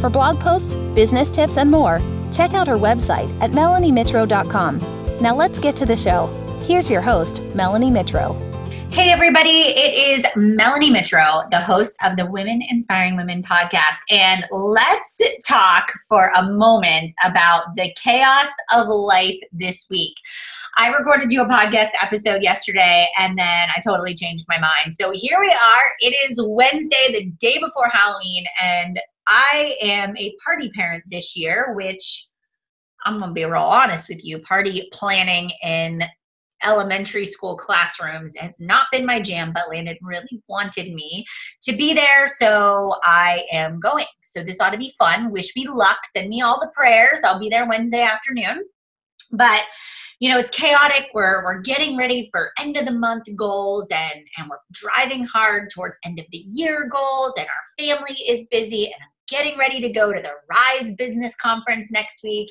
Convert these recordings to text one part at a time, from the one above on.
For blog posts, business tips, and more, check out her website at melaniemitro.com. Now let's get to the show. Here's your host, Melanie Mitro. Hey, everybody, it is Melanie Mitro, the host of the Women Inspiring Women podcast. And let's talk for a moment about the chaos of life this week. I recorded you a podcast episode yesterday and then I totally changed my mind. So here we are. It is Wednesday, the day before Halloween, and I am a party parent this year, which I'm going to be real honest with you. Party planning in elementary school classrooms has not been my jam, but Landon really wanted me to be there, so I am going. So this ought to be fun. Wish me luck. Send me all the prayers. I'll be there Wednesday afternoon. But you know, it's chaotic. We're we're getting ready for end of the month goals and and we're driving hard towards end of the year goals and our family is busy and getting ready to go to the Rise Business Conference next week.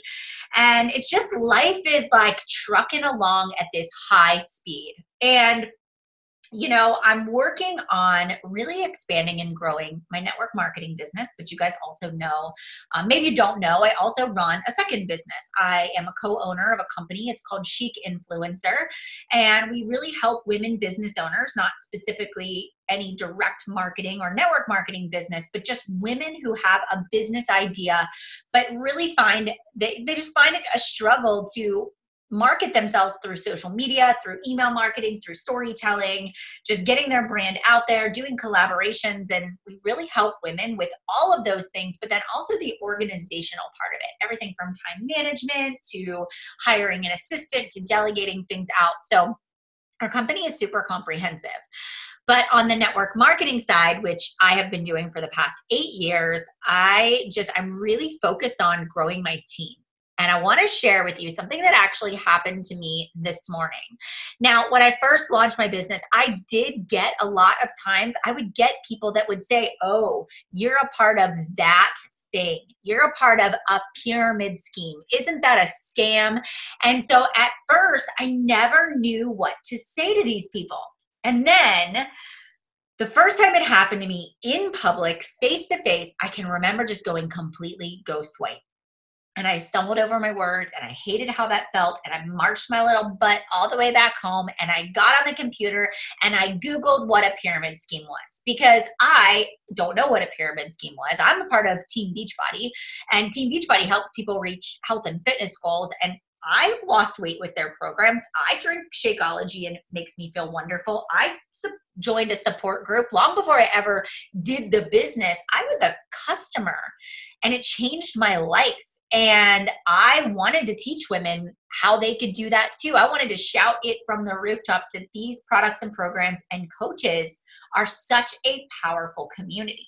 And it's just life is like trucking along at this high speed. And you know, I'm working on really expanding and growing my network marketing business, but you guys also know, um, maybe you don't know, I also run a second business. I am a co owner of a company. It's called Chic Influencer. And we really help women business owners, not specifically any direct marketing or network marketing business, but just women who have a business idea, but really find they, they just find it a struggle to market themselves through social media, through email marketing, through storytelling, just getting their brand out there, doing collaborations. And we really help women with all of those things, but then also the organizational part of it everything from time management to hiring an assistant to delegating things out. So our company is super comprehensive. But on the network marketing side, which I have been doing for the past eight years, I just, I'm really focused on growing my team. And I want to share with you something that actually happened to me this morning. Now, when I first launched my business, I did get a lot of times, I would get people that would say, Oh, you're a part of that thing. You're a part of a pyramid scheme. Isn't that a scam? And so at first, I never knew what to say to these people. And then the first time it happened to me in public, face to face, I can remember just going completely ghost white and I stumbled over my words and I hated how that felt. And I marched my little butt all the way back home and I got on the computer and I Googled what a pyramid scheme was because I don't know what a pyramid scheme was. I'm a part of Team Beachbody and Team Beachbody helps people reach health and fitness goals. And I lost weight with their programs. I drink Shakeology and it makes me feel wonderful. I joined a support group long before I ever did the business. I was a customer and it changed my life and I wanted to teach women how they could do that too. I wanted to shout it from the rooftops that these products and programs and coaches are such a powerful community.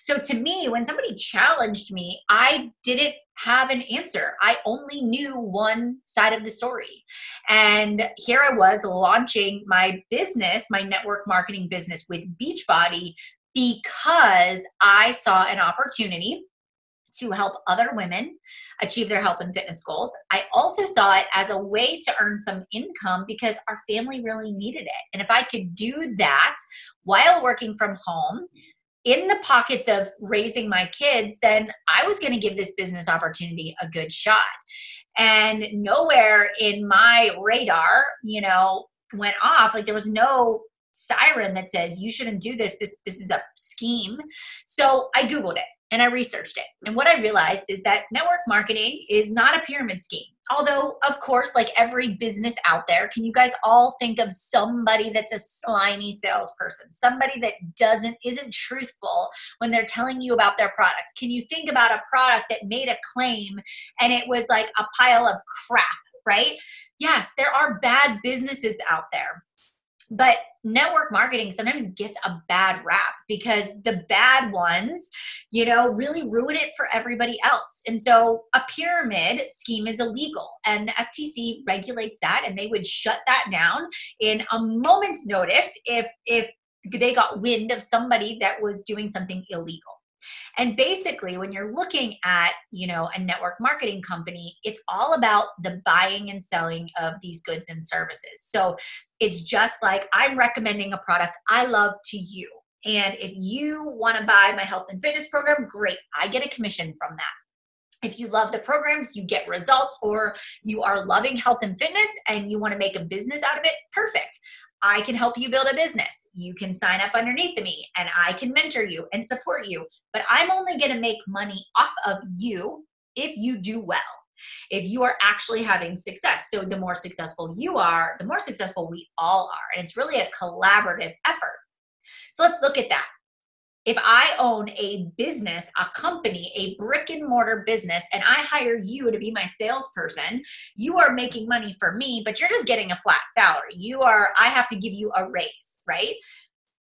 So to me, when somebody challenged me, I didn't have an answer. I only knew one side of the story. And here I was launching my business, my network marketing business with Beachbody because I saw an opportunity to help other women achieve their health and fitness goals. I also saw it as a way to earn some income because our family really needed it. And if I could do that while working from home, in the pockets of raising my kids, then I was going to give this business opportunity a good shot. And nowhere in my radar, you know, went off. Like there was no siren that says you shouldn't do this. This this is a scheme. So I Googled it and I researched it. And what I realized is that network marketing is not a pyramid scheme. Although, of course, like every business out there, can you guys all think of somebody that's a slimy salesperson? Somebody that doesn't isn't truthful when they're telling you about their product? Can you think about a product that made a claim and it was like a pile of crap, right? Yes, there are bad businesses out there But network marketing sometimes gets a bad rap because the bad ones, you know, really ruin it for everybody else. And so a pyramid scheme is illegal and the FTC regulates that and they would shut that down in a moment's notice if if they got wind of somebody that was doing something illegal. And basically, when you're looking at, you know, a network marketing company, it's all about the buying and selling of these goods and services. So it's just like I'm recommending a product I love to you. And if you want to buy my health and fitness program, great. I get a commission from that. If you love the programs, you get results, or you are loving health and fitness and you want to make a business out of it, perfect. I can help you build a business. You can sign up underneath me and I can mentor you and support you. But I'm only going to make money off of you if you do well. If you are actually having success. So the more successful you are, the more successful we all are. And it's really a collaborative effort. So let's look at that if I own a business, a company, a brick and mortar business, and I hire you to be my salesperson, you are making money for me, but you're just getting a flat salary. You are, I have to give you a raise, right?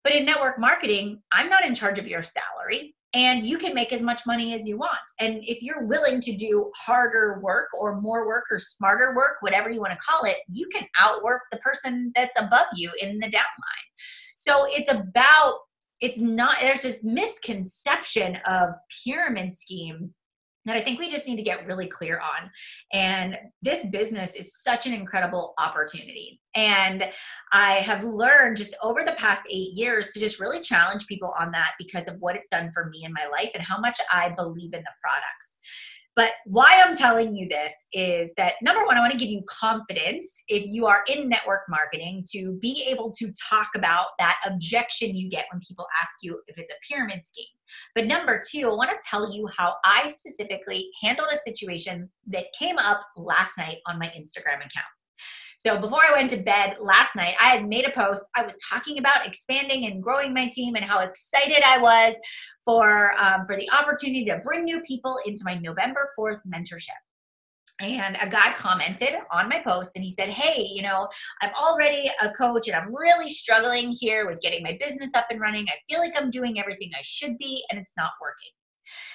But in network marketing, I'm not in charge of your salary and you can make as much money as you want. And if you're willing to do harder work or more work or smarter work, whatever you want to call it, you can outwork the person that's above you in the downline. So it's about it's not there's this misconception of pyramid scheme that I think we just need to get really clear on. And this business is such an incredible opportunity. And I have learned just over the past eight years to just really challenge people on that because of what it's done for me in my life and how much I believe in the products. But why I'm telling you this is that number one, I want to give you confidence if you are in network marketing to be able to talk about that objection you get when people ask you if it's a pyramid scheme. But number two, I want to tell you how I specifically handled a situation that came up last night on my Instagram account. So before I went to bed last night, I had made a post. I was talking about expanding and growing my team and how excited I was for um, for the opportunity to bring new people into my November 4th mentorship. And a guy commented on my post and he said, Hey, you know, I'm already a coach and I'm really struggling here with getting my business up and running. I feel like I'm doing everything I should be and it's not working.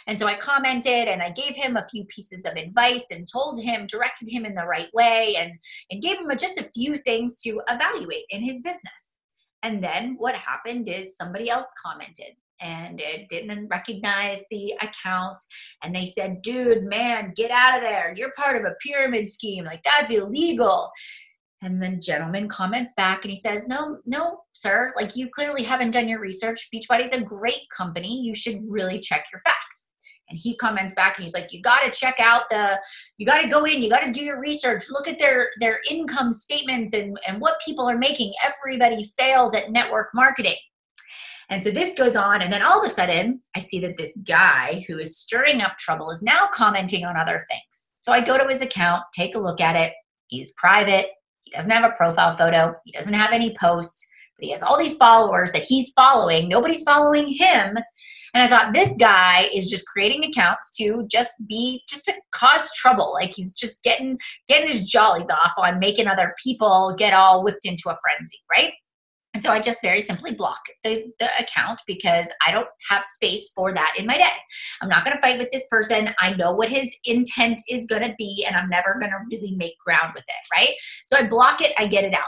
And so I commented and I gave him a few pieces of advice and told him, directed him in the right way, and, and gave him a, just a few things to evaluate in his business. And then what happened is somebody else commented and it didn't recognize the account. And they said dude man get out of there. You're part of a pyramid scheme. Like that's illegal and then gentleman comments back and he says, No, no, sir, like you clearly haven't done your research. Beachbody's a great company. You should really check your facts. And he comments back and he's like, You gotta check out the, you gotta go in, you gotta do your research, look at their their income statements and, and what people are making. Everybody fails at network marketing. And so this goes on, and then all of a sudden, I see that this guy who is stirring up trouble is now commenting on other things. So I go to his account, take a look at it. He's private, he doesn't have a profile photo. He doesn't have any posts, but he has all these followers that he's following. Nobody's following him. And I thought this guy is just creating accounts to just be just to cause trouble. Like he's just getting getting his jollies off on making other people get all whipped into a frenzy, right? And so I just very simply block the, the account because I don't have space for that in my day. I'm not going to fight with this person. I know what his intent is going to be, and I'm never going to really make ground with it, right? So I block it, I get it out.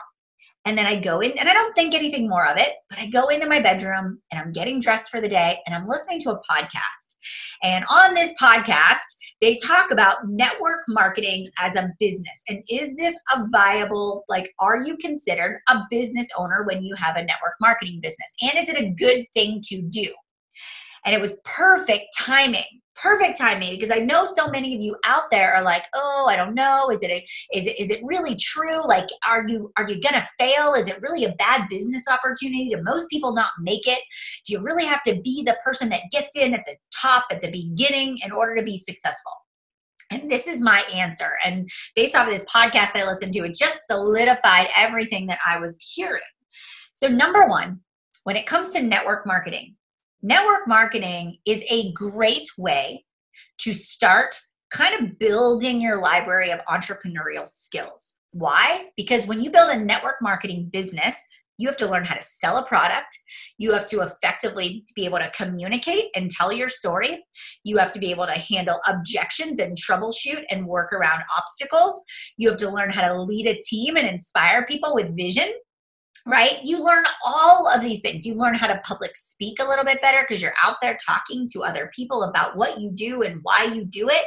And then I go in, and I don't think anything more of it, but I go into my bedroom and I'm getting dressed for the day and I'm listening to a podcast. And on this podcast, they talk about network marketing as a business. And is this a viable, like, are you considered a business owner when you have a network marketing business? And is it a good thing to do? And it was perfect timing perfect timing because I know so many of you out there are like, oh, I don't know, is it a, is it is it really true? Like, are you are you gonna fail? Is it really a bad business opportunity? Do most people not make it? Do you really have to be the person that gets in at the top at the beginning in order to be successful? And this is my answer. And based off of this podcast I listened to, it just solidified everything that I was hearing. So, number one, when it comes to network marketing, network marketing is a great way to start kind of building your library of entrepreneurial skills. Why? Because when you build a network marketing business, you have to learn how to sell a product. You have to effectively be able to communicate and tell your story. You have to be able to handle objections and troubleshoot and work around obstacles. You have to learn how to lead a team and inspire people with vision right? You learn all of these things. You learn how to public speak a little bit better because you're out there talking to other people about what you do and why you do it.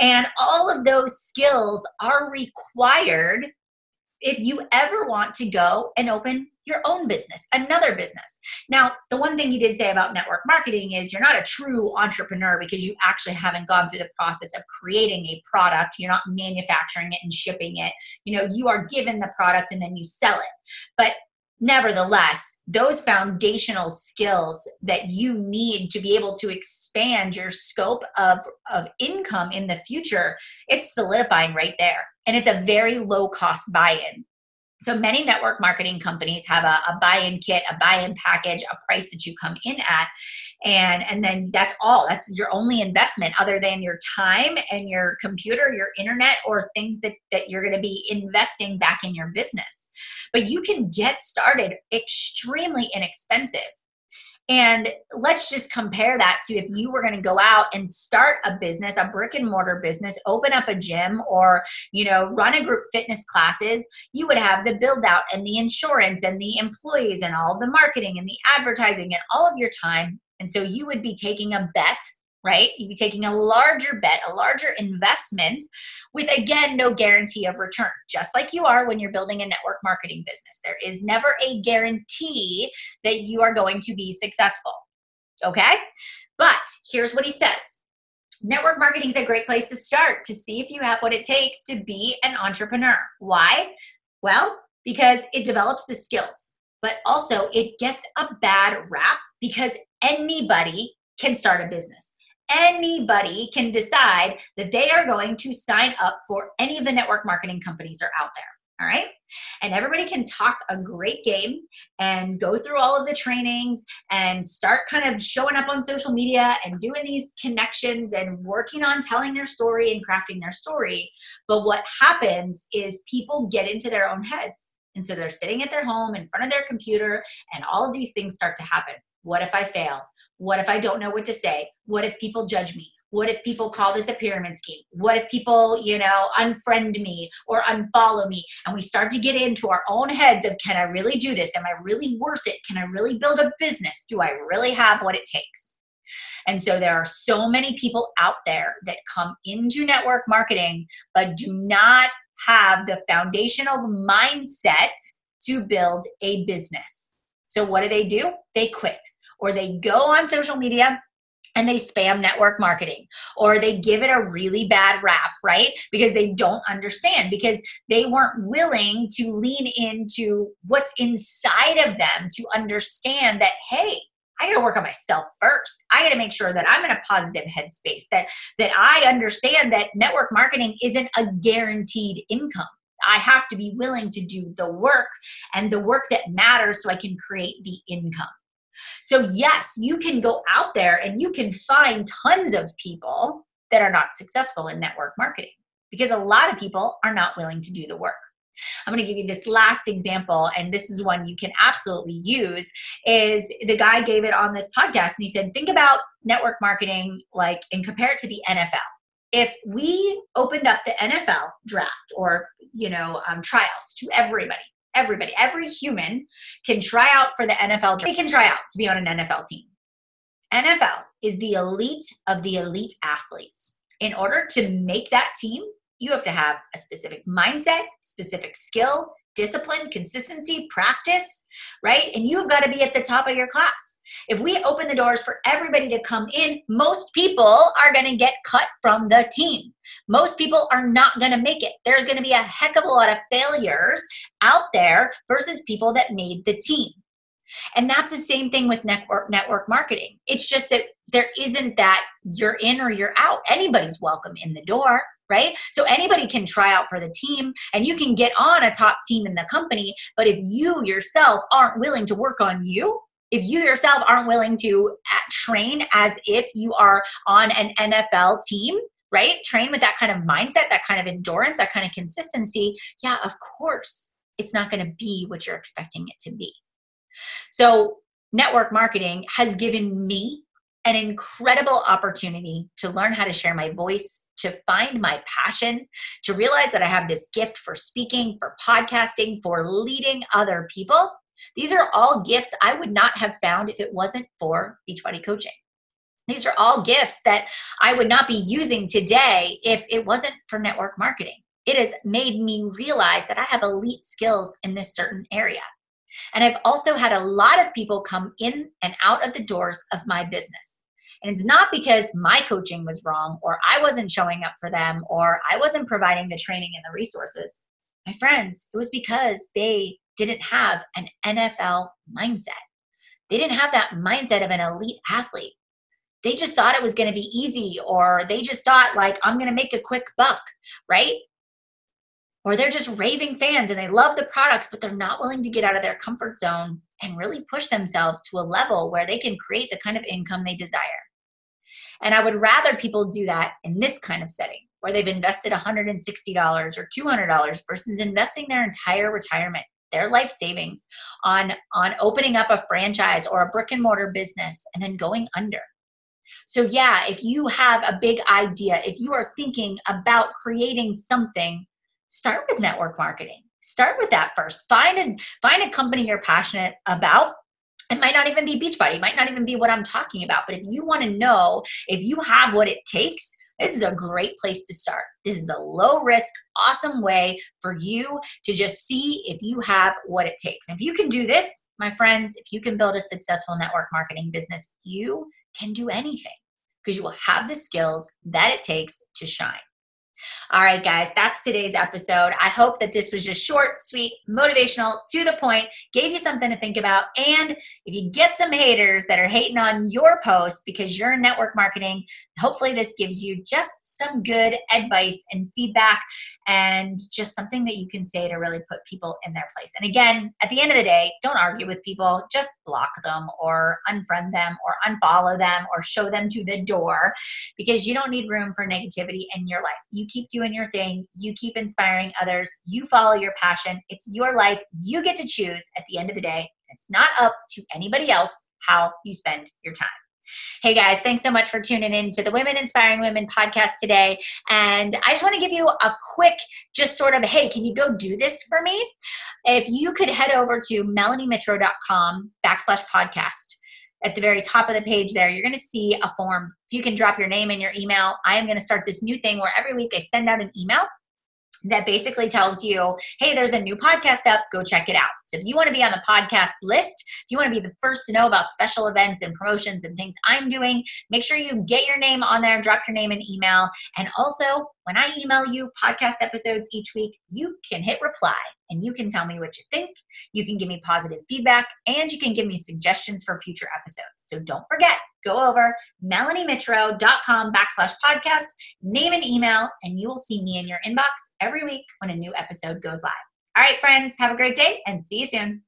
And all of those skills are required if you ever want to go and open your own business, another business. Now, the one thing you did say about network marketing is you're not a true entrepreneur because you actually haven't gone through the process of creating a product. You're not manufacturing it and shipping it. You know, you are given the product and then you sell it. But nevertheless, those foundational skills that you need to be able to expand your scope of, of income in the future, it's solidifying right there. And it's a very low cost buy in. So many network marketing companies have a, a buy-in kit, a buy-in package, a price that you come in at, and and then that's all. That's your only investment, other than your time and your computer, your internet, or things that that you're going to be investing back in your business. But you can get started extremely inexpensive. And let's just compare that to if you were going to go out and start a business, a brick and mortar business, open up a gym or, you know, run a group fitness classes, you would have the build out and the insurance and the employees and all the marketing and the advertising and all of your time. And so you would be taking a bet right? You'd be taking a larger bet, a larger investment with, again, no guarantee of return, just like you are when you're building a network marketing business. There is never a guarantee that you are going to be successful, okay? But here's what he says. Network marketing is a great place to start to see if you have what it takes to be an entrepreneur. Why? Well, because it develops the skills, but also it gets a bad rap because anybody can start a business anybody can decide that they are going to sign up for any of the network marketing companies are out there. All right. And everybody can talk a great game and go through all of the trainings and start kind of showing up on social media and doing these connections and working on telling their story and crafting their story. But what happens is people get into their own heads. And so they're sitting at their home in front of their computer, and all of these things start to happen. What if I fail? What if I don't know what to say? What if people judge me? What if people call this a pyramid scheme? What if people, you know, unfriend me or unfollow me? And we start to get into our own heads of can I really do this? Am I really worth it? Can I really build a business? Do I really have what it takes? And so there are so many people out there that come into network marketing but do not have the foundational mindset to build a business. So what do they do? They quit or they go on social media and they spam network marketing or they give it a really bad rap, right? Because they don't understand, because they weren't willing to lean into what's inside of them to understand that, hey, I got to work on myself first. I got to make sure that I'm in a positive headspace, that that I understand that network marketing isn't a guaranteed income. I have to be willing to do the work and the work that matters so I can create the income. So, yes, you can go out there and you can find tons of people that are not successful in network marketing because a lot of people are not willing to do the work. I'm going to give you this last example, and this is one you can absolutely use. Is the guy gave it on this podcast, and he said, think about network marketing like and compare it to the NFL. If we opened up the NFL draft or you know um, tryouts to everybody, Everybody, every human can try out for the NFL. They can try out to be on an NFL team. NFL is the elite of the elite athletes. In order to make that team, you have to have a specific mindset, specific skill, discipline, consistency, practice, right? And you've got to be at the top of your class. If we open the doors for everybody to come in, most people are going to get cut from the team. Most people are not going to make it. There's going to be a heck of a lot of failures out there versus people that made the team. And that's the same thing with network network marketing. It's just that there isn't that you're in or you're out. Anybody's welcome in the door, right? So anybody can try out for the team and you can get on a top team in the company, but if you yourself aren't willing to work on you, if you yourself aren't willing to uh, train as if you are on an NFL team, right? Train with that kind of mindset, that kind of endurance, that kind of consistency. Yeah, of course, it's not going to be what you're expecting it to be. So, network marketing has given me an incredible opportunity to learn how to share my voice, to find my passion, to realize that I have this gift for speaking, for podcasting, for leading other people. These are all gifts I would not have found if it wasn't for Beachbody Coaching. These are all gifts that I would not be using today if it wasn't for network marketing. It has made me realize that I have elite skills in this certain area. And I've also had a lot of people come in and out of the doors of my business. And it's not because my coaching was wrong or I wasn't showing up for them or I wasn't providing the training and the resources. My friends, it was because they didn't have an NFL mindset. They didn't have that mindset of an elite athlete. They just thought it was going to be easy or they just thought like I'm going to make a quick buck, right? Or they're just raving fans and they love the products, but they're not willing to get out of their comfort zone and really push themselves to a level where they can create the kind of income they desire. And I would rather people do that in this kind of setting where they've invested $160 or $200 versus investing their entire retirement, their life savings on, on opening up a franchise or a brick and mortar business and then going under. So, yeah, if you have a big idea, if you are thinking about creating something start with network marketing. Start with that first. Find a find a company you're passionate about. It might not even be beachbody. It might not even be what i'm talking about but if you want to know if you have what it takes this is a great place to start. This is a low risk awesome way for you to just see if you have what it takes. If you can do this my friends if you can build a successful network marketing business you can do anything because you will have the skills that it takes to shine all right, guys, that's today's episode. I hope that this was just short, sweet, motivational, to the point, gave you something to think about. And if you get some haters that are hating on your post because you're in network marketing, hopefully this gives you just some good advice and feedback and just something that you can say to really put people in their place. And again, at the end of the day, don't argue with people, just block them or unfriend them or unfollow them or show them to the door because you don't need room for negativity in your life. You keep doing your thing, you keep inspiring others, you follow your passion. It's your life. You get to choose at the end of the day. It's not up to anybody else how you spend your time. Hey guys, thanks so much for tuning in to the Women Inspiring Women podcast today. And I just want to give you a quick, just sort of, hey, can you go do this for me? If you could head over to melaniemitro.com backslash podcast at the very top of the page there, you're going to see a form. If You can drop your name and your email. I am going to start this new thing where every week I send out an email that basically tells you, hey, there's a new podcast up, go check it out. So if you want to be on the podcast list, if you want to be the first to know about special events and promotions and things I'm doing, make sure you get your name on there, drop your name and email. And also, when I email you podcast episodes each week, you can hit reply and you can tell me what you think. You can give me positive feedback and you can give me suggestions for future episodes. So don't forget, go over melaniemitro.com backslash podcast, name an email, and you will see me in your inbox every week when a new episode goes live. All right, friends, have a great day and see you soon.